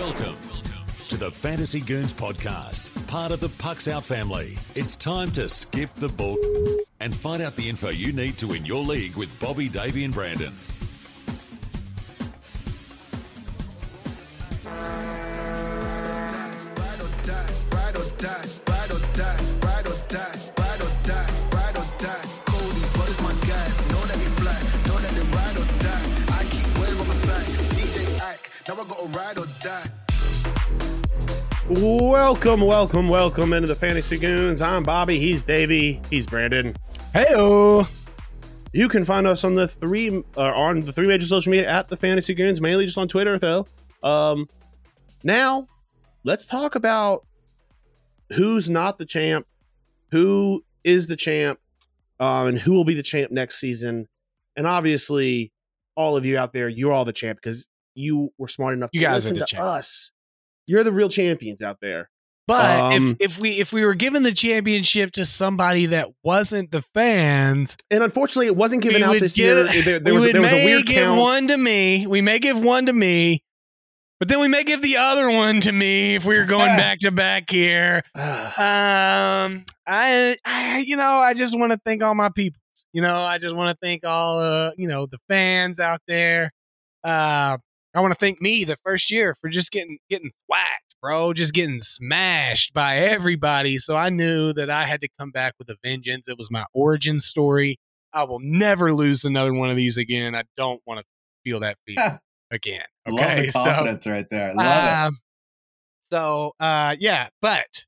Welcome to the Fantasy Goons podcast, part of the Pucks Out family. It's time to skip the book and find out the info you need to win your league with Bobby, Davey, and Brandon. Now I gotta ride or die. Welcome, welcome, welcome into the Fantasy Goons. I'm Bobby. He's Davey. He's Brandon. Heyo. You can find us on the three uh, on the three major social media at the Fantasy Goons, mainly just on Twitter though. Um, now let's talk about who's not the champ, who is the champ, um, and who will be the champ next season. And obviously, all of you out there, you're all the champ because you were smart enough You to guys are listen the to champ. us. You're the real champions out there. But Um, if if we if we were given the championship to somebody that wasn't the fans, and unfortunately, it wasn't given out this give- year. There, there we was there was a weird give count. one to me. We may give one to me, but then we may give the other one to me if we were going back to back here. Um, I, I, you know, I just want to thank all my people. You know, I just want to thank all, uh, you know, the fans out there. Uh, I want to thank me the first year for just getting getting whacked, bro, just getting smashed by everybody. So I knew that I had to come back with a vengeance. It was my origin story. I will never lose another one of these again. I don't want to feel that feeling again. Love Okay, the so- confidence right there. Love um, So, uh, yeah, but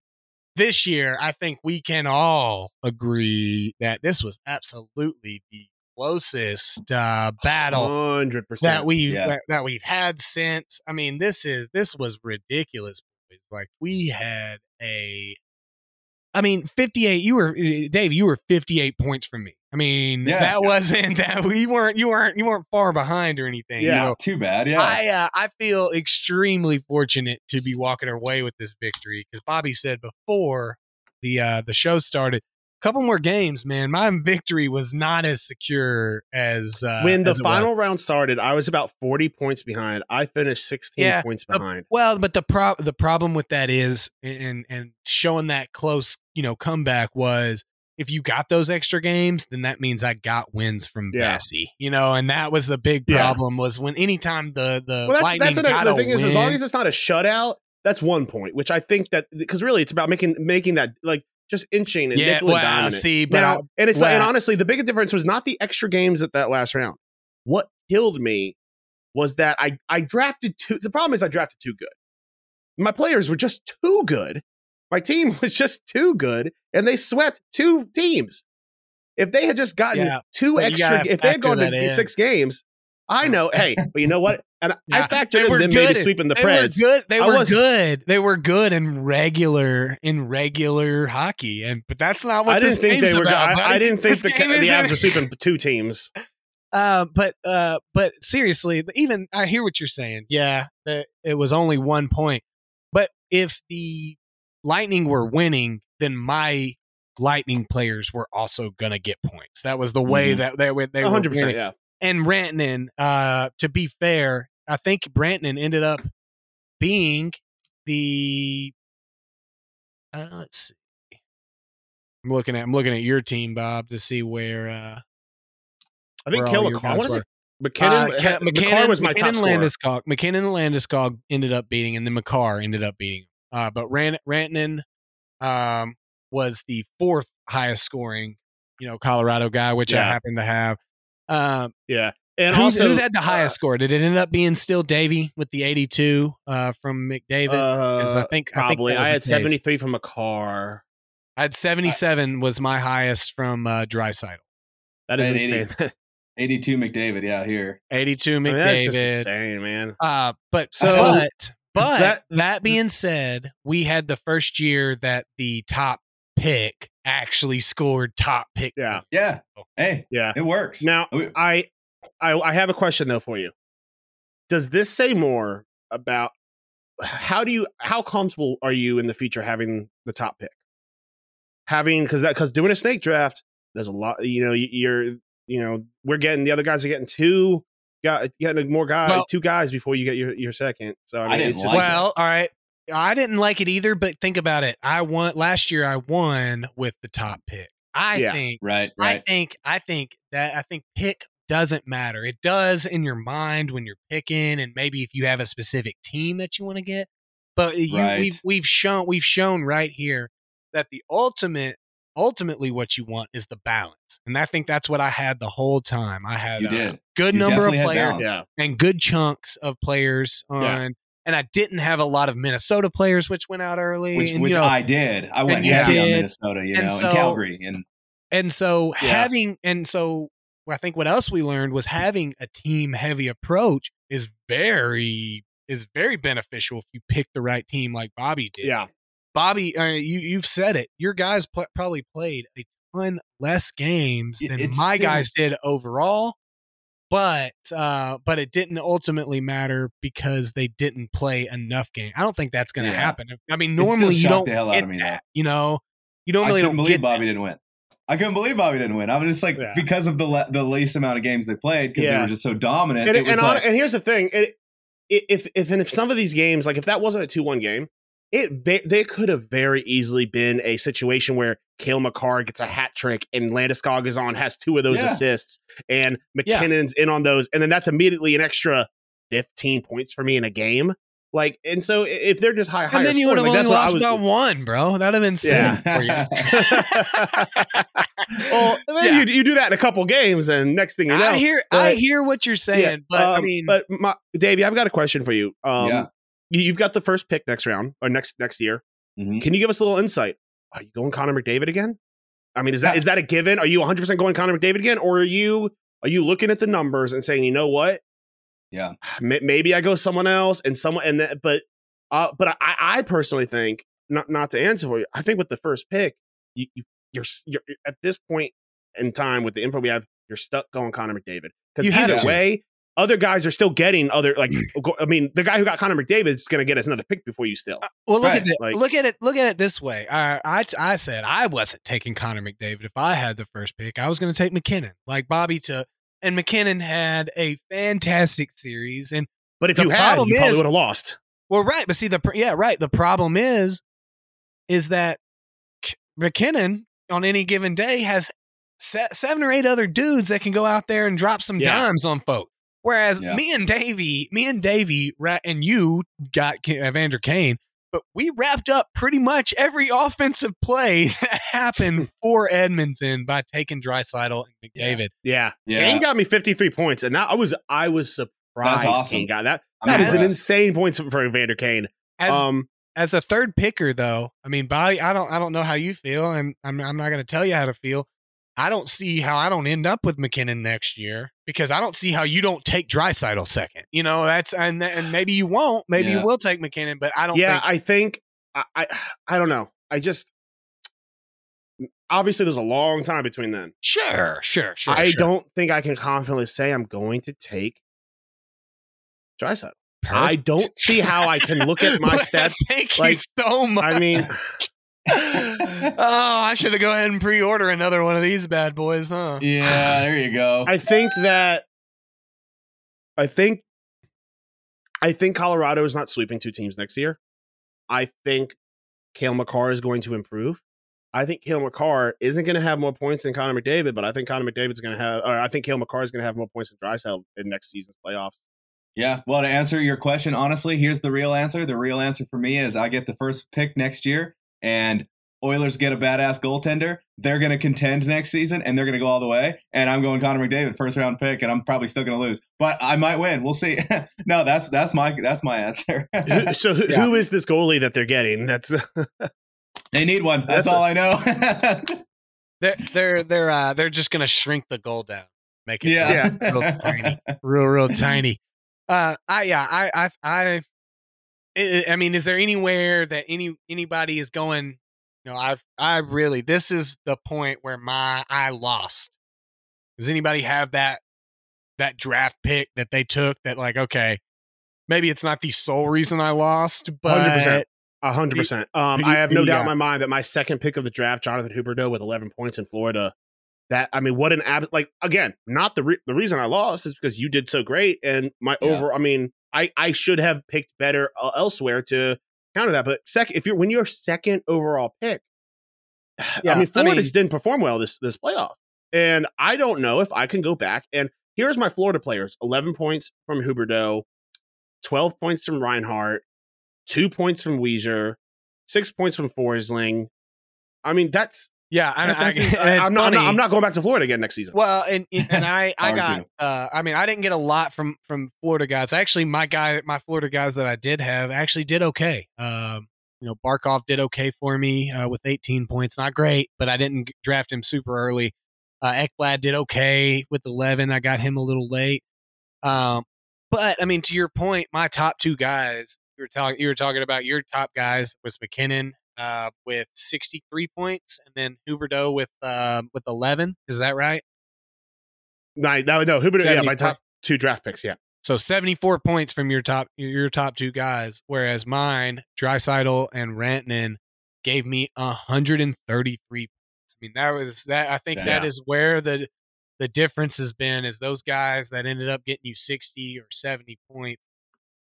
this year, I think we can all agree that this was absolutely the closest uh, battle Hundred percent. that we Yeah. that, that we've had since. I mean, this is this was ridiculous. Like we had a, I mean, fifty eight. You were uh, Dave. You were fifty eight points from me. I mean, Yeah. that wasn't that we weren't you weren't you weren't far behind or anything. Yeah. So Not too bad. Yeah. I uh, I feel extremely fortunate to be walking away with this victory because Bobby said before the uh, the show started, couple more games, man. My victory was not as secure as uh, when the as was. final round started, I was about forty points behind. I finished sixteen Yeah, points uh, behind. Well, but the pro- the problem with that is, and and showing that close, you know, comeback was if you got those extra games, then that means I got wins from Yeah. Bessie, you know, and that was the big Yeah. problem was when anytime the the well, that's got another, a the thing is, as long as it's not a shutout, that's one point. Which I think that because really, it's about making making that like just inching and yeah, nickel and well, see, but now, and it's like, and honestly, the big difference was not the extra games at that last round. What killed me was that I I drafted too. The problem is I drafted too good. My players were just too good. My team was just too good, and they swept two teams. If they had just gotten Yeah, two extra, if they had gone to in. six games, I know. hey, but you know what? And I factored in them good. maybe sweeping the they Preds. were good. They I were was- good. They were good in regular in regular hockey, and but that's not what I didn't think they were. about. I, I didn't think the, the Avs were sweeping two teams. Uh, but uh, but seriously, even I hear what you're saying. Yeah, it was only one point. But if the Lightning were winning, then my Lightning players were also gonna get points. That was the way Mhm. that they were. They were hundred percent. Yeah. And Rantanen, uh, to be fair, I think Brantanen ended up being the. Uh, let's see. I'm looking at I'm looking at your team, Bob, to see where. Uh, I think where all your Killick. guys What is it? MacKinnon. Uh, Ca- MacKinnon was my top MacKinnon scorer. Landeskog. MacKinnon and Landeskog ended up beating, and then Makar ended up beating. Uh, but Rant- Rantanen um, was the fourth highest scoring, you know, Colorado guy, which I happen to have. Um, Yeah, and who's, also who's had the uh, highest score? Did it end up being still Davy with the 82 uh, from McDavid? Because I Uh, think I think probably that I, was the had seventy three from Makar. I had 77 was my highest from uh, Draisaitl. That is And insane. 80. 82 McDavid. Yeah, here. 82 I mean, that's just McDavid. insane, man. Uh, but So- but but That- that, being said, we had the first year that the top pick actually scored top pick. Yeah. points. Yeah. So, Hey, Yeah. it works. Now I, I I have a question though for you. Does this say more about how do you how comfortable are you in the future having the top pick? Having because that because doing a snake draft, there's a lot. You know, you- you're you know we're getting the other guys are getting two got getting more guys, Well- two guys before you get your, your second. So I I mean, didn't it's just like it. well, all right. I didn't like it either, but think about it. I won last year. I won with the top pick. I Yeah. think. Right, right. I think. I think that. I think pick doesn't matter. It does in your mind when you're picking, and maybe if you have a specific team that you want to get. But you, Right. we've we've shown we've shown right here that the ultimate ultimately what you want is the balance, and I think that's what I had the whole time. I had You a did. good You number of players yeah. and good chunks of players on. Yeah. And I didn't have a lot of Minnesota players, which went out early. Which, and, which know, I did. I went heavy on. Minnesota, you And know, so- and Calgary, and and so Yeah. having, and so I think what else we learned was having a team heavy approach is very is very beneficial if you pick the right team like Bobby did. Yeah. Bobby, uh, you you've said it. Your guys pl- probably played a ton less games than it's my still- guys did overall. But uh, but it didn't ultimately matter because they didn't play enough game. I don't think that's going to Yeah. happen. I mean, normally you don't the hell out of me, that. You know, you normally I couldn't don't believe Bobby didn't win. I couldn't believe Bobby didn't win. I was just like Yeah. because of the le- the least amount of games they played because they were just so dominant. And, it was and, on- and here's the thing: it, if if and if some of these games, like if that wasn't a two one game, it they, they could have very easily been a situation where Cale Makar gets a hat trick and Landeskog is on has two of those Yeah. assists and Yeah. MacKinnon's in on those, and then that's immediately an extra fifteen points for me in a game. Like, and so if they're just high, higher and then you would have like, only that's what I lost was- about one, bro. That'd have been sad for you. well, then Yeah. you, you do that in a couple games, and next thing you know, I hear, I hear what you're saying, Yeah, but I um, mean, but my, Davey, I've got a question for you. Um, Yeah. You, you've got the first pick next round or next next year. Mhm. Can you give us a little insight? Are you going Connor McDavid again? I mean, is that is that a given? Are you 100 percent going Connor McDavid again, or are you are you looking at the numbers and saying, you know what? Yeah. May- maybe I go someone else and someone and that, but uh, but I, I personally think not not to answer for you. I think with the first pick, you, you you're you're at this point in time with the info we have, you're stuck going Connor McDavid because either way, other guys are still getting other like. Mm. I mean, the guy who got Connor McDavid is going to get us another pick before you still. Uh, well, look right, at it. like- look at it. Look at it this way. I, I, I said I wasn't taking Connor McDavid if I had the first pick. I was going to take MacKinnon, like Bobby took, and MacKinnon had a fantastic series. And But if you had, problem you probably would have lost. well, right, but see the pr- yeah, right. The problem is, is that MacKinnon on any given day has seven or eight other dudes that can go out there and drop some Yeah. dimes on folk. Whereas Yeah. me and Davey, me and Davey, ra- and you got K- Evander Kane, but we wrapped up pretty much every offensive play that happened for Edmonton by taking Draisaitl and McDavid. Yeah. Yeah. Kane got me 53 points, and that I was I was surprised. That's awesome. Kane got that. I'm That is an insane points for Evander Kane. As um, as the third picker, though, I mean, Bobby, I don't, I don't know how you feel, and I'm, I'm not going to tell you how to feel. I don't see how I don't end up with MacKinnon next year because I don't see how you don't take Draisaitl second. You know, that's and and maybe you won't, maybe Yeah. you will take MacKinnon, but I don't. yeah, think, I think I, I I don't know. I just obviously there's a long time between then. sure, sure, sure. I sure. don't think I can confidently say I'm going to take Draisaitl. I don't see how I can look at my stats. Thank like, you so much. I mean, oh, I should have go ahead and pre-order another one of these bad boys, huh? Yeah, there you go. I think that I think I think Colorado is not sweeping two teams next year. I think Cale Makar is going to improve. I think Cale Makar isn't going to have more points than Connor McDavid, but I think Connor McDavid's going to have, or I think Cale Makar is going to have more points than Draisaitl in next season's playoffs. Yeah. Well, to answer your question, honestly, here's the real answer. The real answer for me is I get the first pick next year, and Oilers get a badass goaltender. They're going to contend next season, and they're going to go all the way. And I'm going Connor McDavid, first round pick, and I'm probably still going to lose, but I might win. We'll see. no, that's that's my that's my answer. So who, Yeah. who is this goalie that they're getting? That's they need one. That's, That's all I know. They're they're they're uh they're just gonna shrink the goal down, make it yeah. real tiny, real real tiny. Uh, I yeah, I I I. I I mean, is there anywhere that any anybody is going? You know, I've I really this is the point where my I lost. Does anybody have that that draft pick that they took that like okay, maybe it's not the sole reason I lost, but 100%. A hundred percent. Um, I have no doubt in my mind that my second pick of the draft, Jonathan Huberdeau, with eleven points in Florida, that I mean, what an ab like again, not the re- the reason I lost is because you did so great, and my Yeah. over. I mean, I I should have picked better uh, elsewhere to counter that. But second, if you're when you're second overall pick, Yeah, I mean, I Florida mean- just didn't perform well this this playoff, and I don't know if I can go back and here's my Florida players: eleven points from Huberdeau, twelve points from Reinhart, two points from Weegar, six points from Forsling. I mean, that's Yeah, I, I, I, am not. I'm not going back to Florida again next season. Well, and and I I got uh I mean I didn't get a lot from from Florida guys. Actually, my guy my Florida guys that I did have actually did okay. Um, you know, Barkov did okay for me uh, with 18 points. Not great, but I didn't draft him super early. Uh, Ekblad did okay with 11. I got him a little late. Um, but I mean, to your point, my top two guys you were talking you were talking about your top guys was MacKinnon uh, with 63 points, and then Huberdeau with uh, with 11. Is that right? No, no, no. Huberdeau, yeah, my top two draft picks. Yeah, So 74 points from your top your- top two guys, whereas mine, Draisaitl and Rantanen, gave me 133 points. I mean, that was that. I think that Yeah. is where the the difference has been is those guys that ended up getting you 60 or 70 points.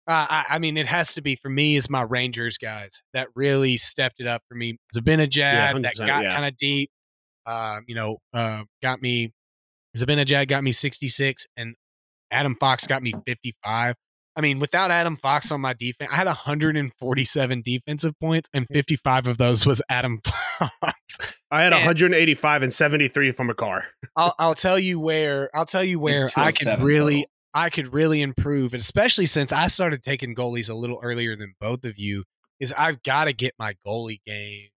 Uh, I, I mean, it has to be for me is my Rangers guys that really stepped it up for me. Zibanejad Yeah, that got yeah. kind of deep. Um, you know, uh, got me. Zibanejad got me 66, and Adam Fox got me 55. I mean, without Adam Fox on my defense, I had 147 defensive points, and 55 of those was Adam Fox. I had And- 185 and 73 from Makar. I'll, I'll tell you where I'll tell you where I can really total. I could really improve, and especially since I started taking goalies a little earlier than both of you, is I've got to get my goalie game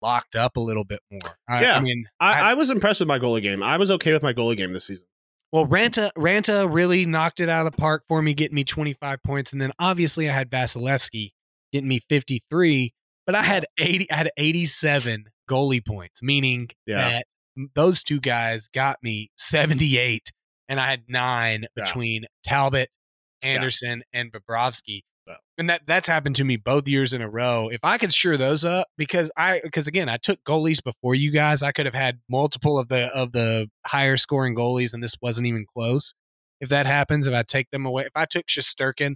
locked up a little bit more. I, Yeah. I mean, I, I- I was impressed with my goalie game. I was okay with my goalie game this season. Well, Raanta Raanta really knocked it out of the park for me, getting me 25 points, and then obviously I had Vasilevskiy getting me 53, but I had 80, I had 87 goalie points, meaning Yeah. that those two guys got me 78, and I had nine Yeah. between Talbot, Yeah. Andersen, and Bobrovsky. Yeah. And that that's happened to me both years in a row. If I could sure those up, because I because again I took goalies before you guys, I could have had multiple of the of the higher scoring goalies, and this wasn't even close. If that happens, if I take them away, if I took Shesterkin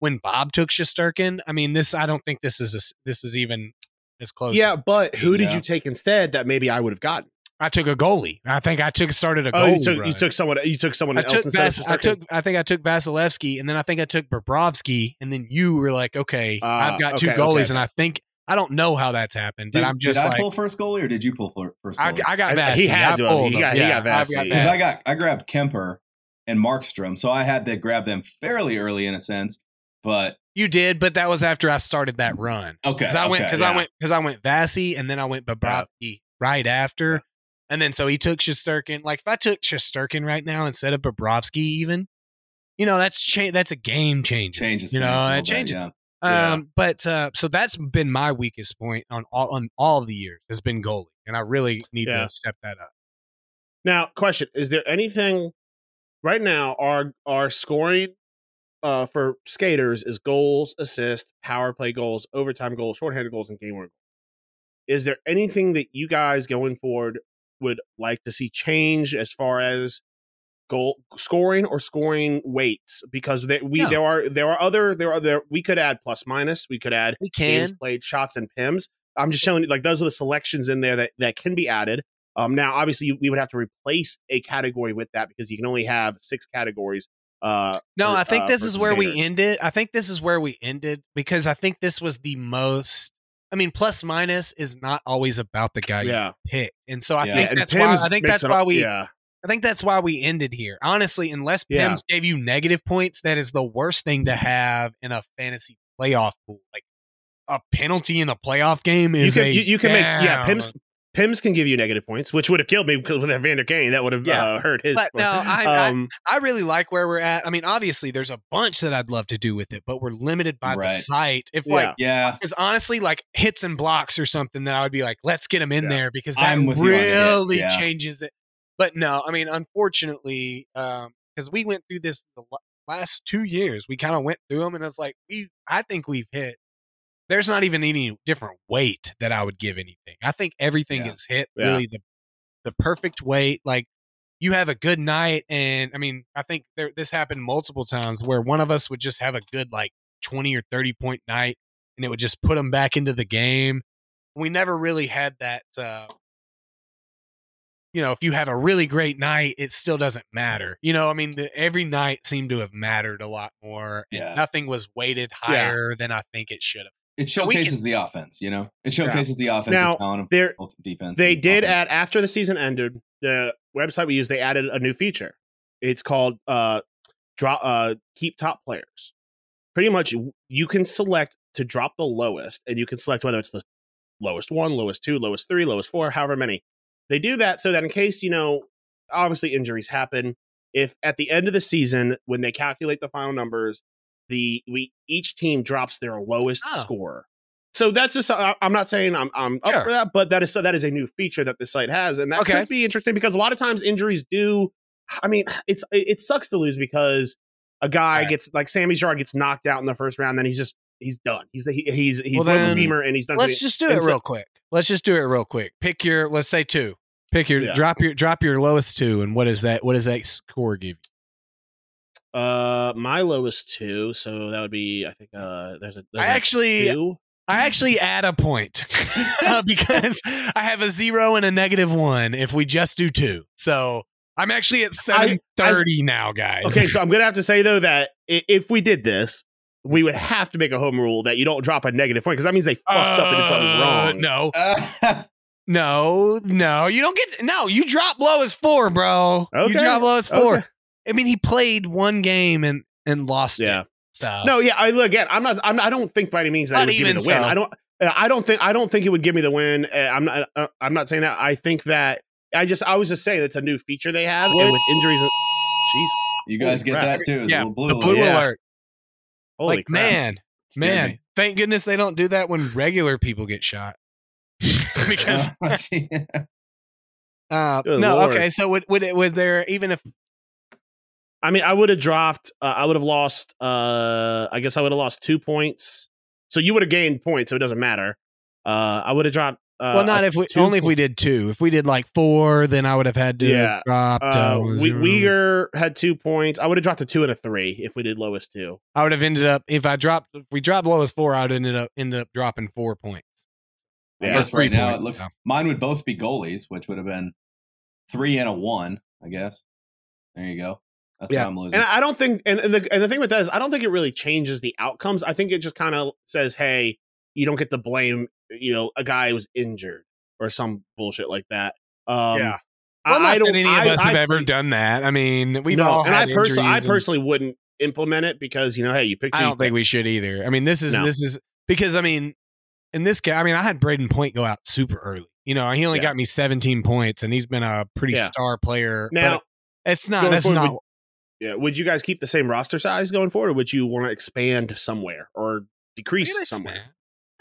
when Bob took Shesterkin, I mean this. I don't think this is a, this is even as close. Yeah, but who did Yeah. you take instead that maybe I would have gotten? I took a goalie. I think I took started a Oh, goalie. you took, you took someone. You took someone I else took, Vas- I took I think I took Vasilevskiy and then I think I took Bobrovsky and then you were like, okay, Ah, I've got two goalies okay. and I think I don't know how that's happened, but Did, I'm just did like I pull first goalie or did you pull first goalie? I got I- Vassy. he had I to pulled He him. got- he yeah, got I've Vassy. because I got I grabbed Kuemper and Markstrom, so I had to grab them fairly early in a sense. But You did, but that was after I started that run. okay, Because I went okay, because yeah. I went because I went Vassy and then I went Bobrovsky right after. And then so he took Shesterkin. Like if I took Shesterkin right now instead of Bobrovsky, even, you know, that's cha- that's a game changer. changes. You know, it little bit, changes- yeah. Yeah. Um, but uh, so that's been my weakest point on all on all of the years has been goalie, and I really need Yeah. to step that up. Now, question: Is there anything right now? Our our scoring uh, for skaters is goals, assists, power play goals, overtime goals, shorthanded goals, and game winner. goals. Is there anything that you guys going forward would like to see change as far as goal scoring or scoring weights? Because they, we No. there are there are other there are there we could add plus minus. We could add We games can. played, shots, and pims. I'm just showing you like those are the selections in there that that can be added. Um, now, obviously, we would have to replace a category with that because you can only have six categories. Uh, No, for- I think uh, this is where we ended. I think this is where we ended because I think this was the most. I mean, plus minus is not always about the guy Yeah, you pick, and so I Yeah. think and that's why. I think that's why we. Yeah, I think that's why we ended here. Honestly, unless Pims gave you negative points, that is the worst thing to have in a fantasy playoff pool. Like a penalty in a playoff game you is can a you, you can make yeah. Pims Pims can give you negative points, which would have killed me because with Evander Kane that would have Yeah. uh, hurt his. But no, I- I- um, I really like where we're at. I mean, obviously, there's a bunch that I'd love to do with it, but we're limited by the site. If Yeah. like, Yeah, because honestly, like hits and blocks or something, that I would be like, let's get them in Yeah. there because that I'm with you hits, really yeah. changes it. But no, I mean, unfortunately, because we went through this the last two years, we kind of went through them, and it's like we, I think we've hit. There's not even any different weight that I would give anything. I think everything Yeah. is hit Yeah. really the the perfect weight. Like you have a good night, and I mean, I think there, this happened multiple times where one of us would just have a good like twenty or thirty point night, and it would just put them back into the game. We never really had that. Uh, you know, if you have a really great night, it still doesn't matter. You know, I mean, the, every night seemed to have mattered a lot more. and Yeah. nothing was weighted higher than I think it should have. It So we showcases the offense, you know. It showcases the offensive Now, talent of there- both defense. They did offense. add after the season ended, the website we used they added a new feature. It's called uh drop uh keep top players. Pretty much you can select to drop the lowest and you can select whether it's the lowest one, lowest two, lowest three, lowest four, however many. They do that so that in case, you know, obviously injuries happen, if at the end of the season when they calculate the final numbers, the we each team drops their lowest Oh. score. So that's just I'm not saying I'm I'm up Sure. for that, but that is that is a new feature that the site has, and that Okay. could be interesting because a lot of times injuries do. I mean, it's it, sucks to lose because a guy Right. gets like Sammy Girard gets knocked out in the first round, then he's just he's done. He's he, he's he's Well, broken then, femur and he's done. Let's just do it so- real quick. Let's just do it real quick. Pick your let's say two. Pick your Yeah. drop your drop your lowest two, and what is that? What does that score give? you? Uh, my lowest two, so that would be I think uh there's a there's I a actually two. I actually add a point uh, because I have a zero and a negative one if we just do two. So I'm actually at seven thirty now, guys. Okay, so I'm gonna have to say though that if we did this, we would have to make a home rule that you don't drop a negative point because that means they fucked up and did something Uh, wrong. No, Uh, no, no. You don't get no. You drop low as four, bro. You drop low as four. okay. I mean, he played one game and and lost Yeah. it. So No, yeah. I look again. I'm not. I'm. I don't think by any means that Not would give me even the win. so. I don't. uh, I don't think. I don't think it would give me the win. Uh, I'm not. Uh, I'm not saying that. I think that. I just. I was just saying it's a new feature they have, and with injuries. and- Jeez. you guys Holy get crap. that too. yeah, the blue, the blue yeah. alert. Holy like crap. man, Scared man. me. Thank goodness they don't do that when regular people get shot. because uh, no, Lord. okay. So would would it would there even if I mean, I would have dropped. Uh, I would have lost. Uh, I guess I would have lost two points. So you would have gained points, so it doesn't matter. Uh, I would have dropped. Uh, well not if we two only if we did two. If we did like four, then I would have had to Yeah. drop. Uh, Uh, we, zero. Uyghur had two points. I would have dropped a two and a three if we did lowest two. I would have ended up if I dropped if we dropped lowest four, I would have ended up ended up dropping four points. Yeah. guess Three right now points, it looks yeah. mine would both be goalies, which would have been three and a one. I guess. There you go. That's Yeah. what I'm losing. And I don't think, and, and the and the thing with that is, I don't think it really changes the outcomes. I think it just kind of says, hey, you don't get to blame, you know, a guy who was injured or some bullshit like that. Um, Yeah. I, Well, not I don't. that any I, of us I- have ever done that. I mean, we've no, all and I personally, I injuries and- personally wouldn't implement it because you know, hey, you picked. I don't think we should either. I mean, this is No. this is because I mean, in this case, I mean, I had Brayden Point go out super early. You know, he only Yeah. got me 17 points, and he's been a pretty Yeah. star player. but Now, it's not. going That's forward, not. Yeah, would you guys keep the same roster size going forward, or would you want to expand somewhere or decrease somewhere? expand.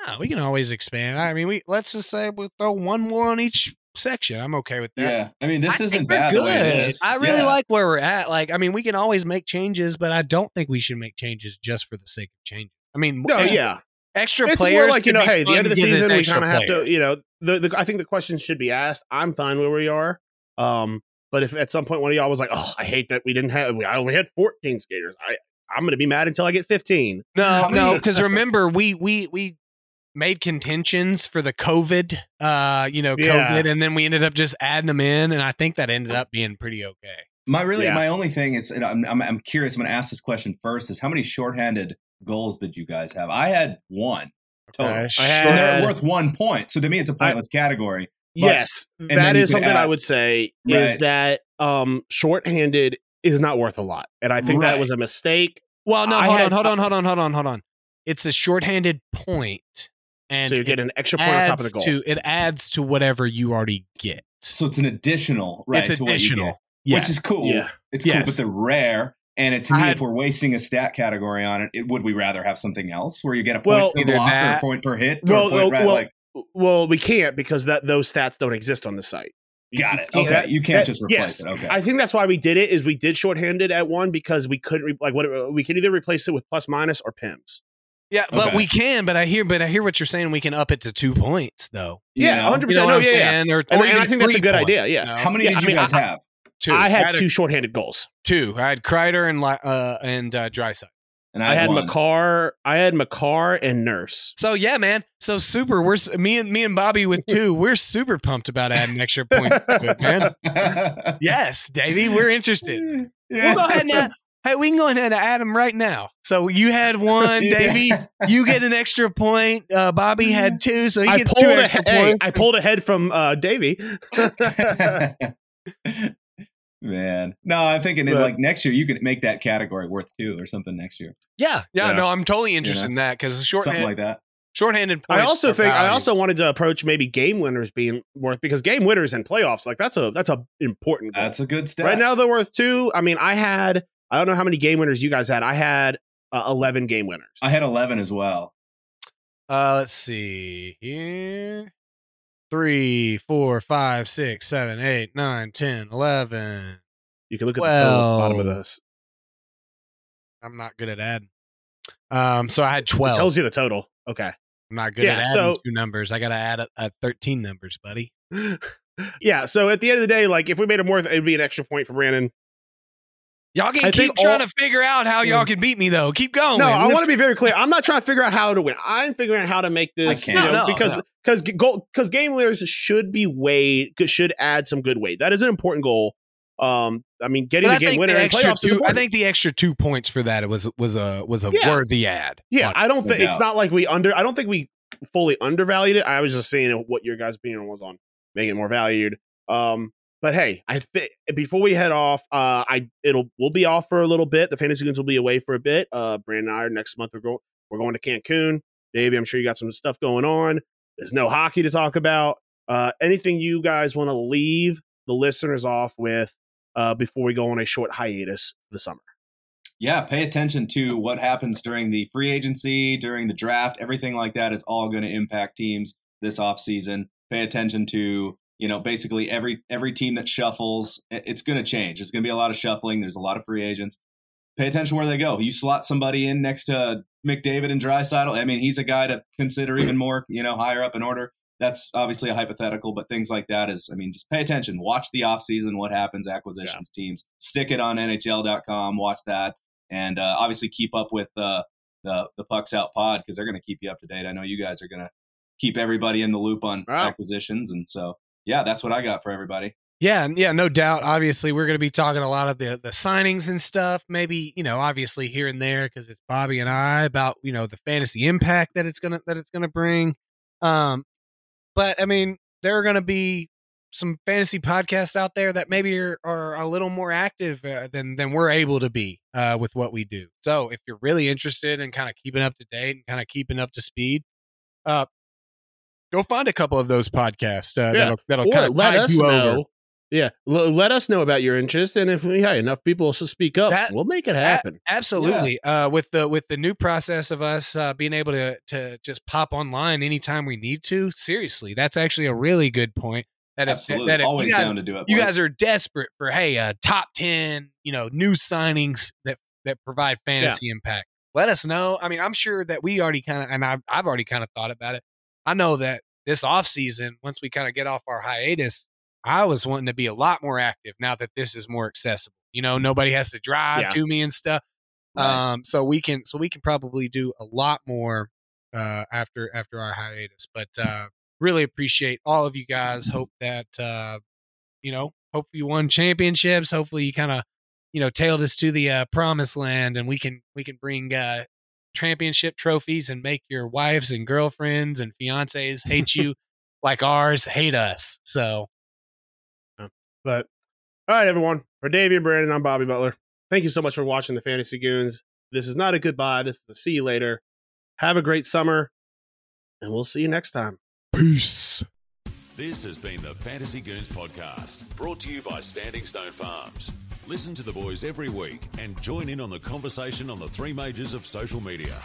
No, we can always expand. I mean, we let's just say we throw one more on each section. I'm okay with that. yeah, I mean this I isn't think we're bad the way it good. is. I really Yeah. like where we're at. Like, I mean, we can always make changes, but I don't think we should make changes just for the sake of changing. I mean, No, extra, yeah, extra players. it's players. more like you know, hey, at the end of the season, we kind of have to, you know, the, the I think the question should be asked. I'm fine where we are. Um, but if at some point one of y'all was like, "Oh, I hate that we didn't have, I only had 14 skaters," I I'm gonna be mad until I get 15. No, no, because remember we we we made contentions for the COVID, uh, you know, Yeah. COVID, and then we ended up just adding them in, and I think that ended up being pretty okay. My really, Yeah. my only thing is, and I'm, I'm, I'm curious. I'm going to ask this question first: Is how many shorthanded goals did you guys have? I had one total, Okay, I and they're worth one point. So to me, it's a pointless category. But- yes, then that you is something I would say is that um shorthanded is not worth a lot, and I think that was a mistake. Well, no, I hold had- on, hold on, hold on, hold on, hold on. It's a shorthanded point, and so you get an extra point on top of the adds goal. to it adds to whatever you already get. So it's an additional, right? it's to what you additional, get, yeah. which is cool. Yeah. It's cool, Yes. but they're rare. And it, to I me, had- if we're wasting a stat category on it, it, would we rather have something else where you get a point Well, per either block or a point per hit? or a point well, ra- well, like, well, we can't because that those stats don't exist on the site. Got it. can't- Okay, you can't that- just replace yes. it. Okay, I think that's why we did it. Is we did shorthanded at one because we couldn't re- like what we could either replace it with plus minus or pims. Yeah, but Okay. we can. But I hear, but I hear what you're saying. We can up it to two points, though. You Yeah, know? hundred You know percent. what No, I'm yeah, yeah. saying? Or, And, or and I think that's a good points, idea. Yeah, you know? How many Yeah, did I you mean, guys I- have? Two. I had a- two shorthanded goals. Two. I had Kreider and Li- uh, and uh, Draisaitl. And I had one. Makar. I had Makar and Nurse. So yeah, man. So super. We're me and me and Bobby with two. We're super pumped about adding extra points, it, man. Yes, Davey, we're interested. We'll go ahead now. Hey, we can go ahead and add them right now. So you had one, Davey. You get an extra point. Uh, Bobby had two, so he I gets two pulled, extra ahead, hey, points. I pulled ahead from uh, Davey. Man, no, I'm thinking in But- like next year you could make that category worth two or something next year, yeah, yeah, Yeah. No, I'm totally interested know? in that because something like that. shorthanded. I also are think I also wanted to approach maybe game winners being worth because game winners and playoffs like that's a that's a important goal. That's a good step. right now they're worth two. I mean, I had I don't know how many game winners you guys had. I had uh, eleven game winners. I had 11 as well. Uh, let's see here. Three, four, five, six, seven, eight, nine, ten, eleven. you can look at the total at the bottom of Well, this. I'm not good at adding. Um, so I had It twelve. tells you the total. Okay. I'm not good Yeah, at adding so- two numbers. I got to add a, a 13 numbers, buddy. yeah. So at the end of the day, like if we made it worth, it'd be an extra point for Brandon. Y'all can I keep trying all- to figure out how y'all can beat me, though. Keep going. No, I want to be very clear. I'm not trying to figure out how to win. I'm figuring out how to make this, I you can't. know, No, no, because no. because goal because game winners should be weighed should add some good weight. That is an important goal. Um, I mean, getting But the I game winner the in playoffs is two. I think the extra two points for that was was a was a Yeah. worthy ad. yeah, I don't think it's not like we under. I don't think we fully undervalued it. I was just saying what your guys' opinion was on making it more valued. Um, but hey, I before we head off, uh, I it'll we'll be off for a little bit. The fantasy goons will be away for a bit. Uh, Brandon and I are next month. We're going we're going to Cancun. Davey, I'm sure you got some stuff going on. There's no hockey to talk about. Uh, anything you guys want to leave the listeners off with uh, before we go on a short hiatus this summer? Yeah, pay attention to what happens during the free agency, during the draft. Everything like that is all going to impact teams this offseason. Pay attention to, you know, basically every every team that shuffles. It's going to change. It's going to be a lot of shuffling. There's a lot of free agents. Pay attention where they go. You slot somebody in next to McDavid and Drysidle. I mean, he's a guy to consider even more, you know, higher up in order. That's obviously a hypothetical, but things like that is, I mean, just pay attention. Watch the offseason, what happens, acquisitions, teams. Stick it on NHL.com. Watch that and uh, obviously keep up with uh, the the pucks out pod because they're going to keep you up to date. I know you guys are going to keep everybody in the loop on Wow. acquisitions, and so yeah, that's what I got for everybody. Yeah, yeah, no doubt. Obviously, we're going to be talking a lot of the the signings and stuff. Maybe you know, obviously here and there because it's Bobby and I about you know the fantasy impact that it's gonna that it's gonna bring. Um, but I mean, there are going to be some fantasy podcasts out there that maybe are, are a little more active uh, than than we're able to be uh, with what we do. So if you're really interested in kind of keeping up to date and kind of keeping up to speed, uh, go find a couple of those podcasts uh, Yeah. that'll that'll kind of let tide us you know. over. Yeah, l- let us know about your interest, and if we have enough people to speak up, That- we'll make it happen. Absolutely. Uh, with the with the new process of us uh, being able to to just pop online anytime we need to. Seriously, that's actually a really good point. That if, Absolutely, that if always guys, down to do it. you boys. guys are desperate for hey uh, top ten you know new signings that that provide fantasy impact. Let us know. I mean, I'm sure that we already kind of and I've I've already kind of thought about it. I know that this off season, once we kind of get off our hiatus, I was wanting to be a lot more active now that this is more accessible. You know, nobody has to drive Yeah. to me and stuff. Right. Um, so we can so we can probably do a lot more uh after after our hiatus. But uh really appreciate all of you guys. Hope that uh you know, hopefully you won championships. Hopefully you kind of you know tailed us to the uh, promised land, and we can we can bring uh championship trophies and make your wives and girlfriends and fiancés hate you like ours hate us. So But all right, everyone. For Davey and Brandon, I'm Bobby Butler. Thank you so much for watching the Fantasy Goons. This is not a goodbye. This is a see you later. Have a great summer, and we'll see you next time. peace. This has been the Fantasy Goons podcast, brought to you by Standing Stone Farms. Listen to the boys every week and join in on the conversation on the three majors of social media.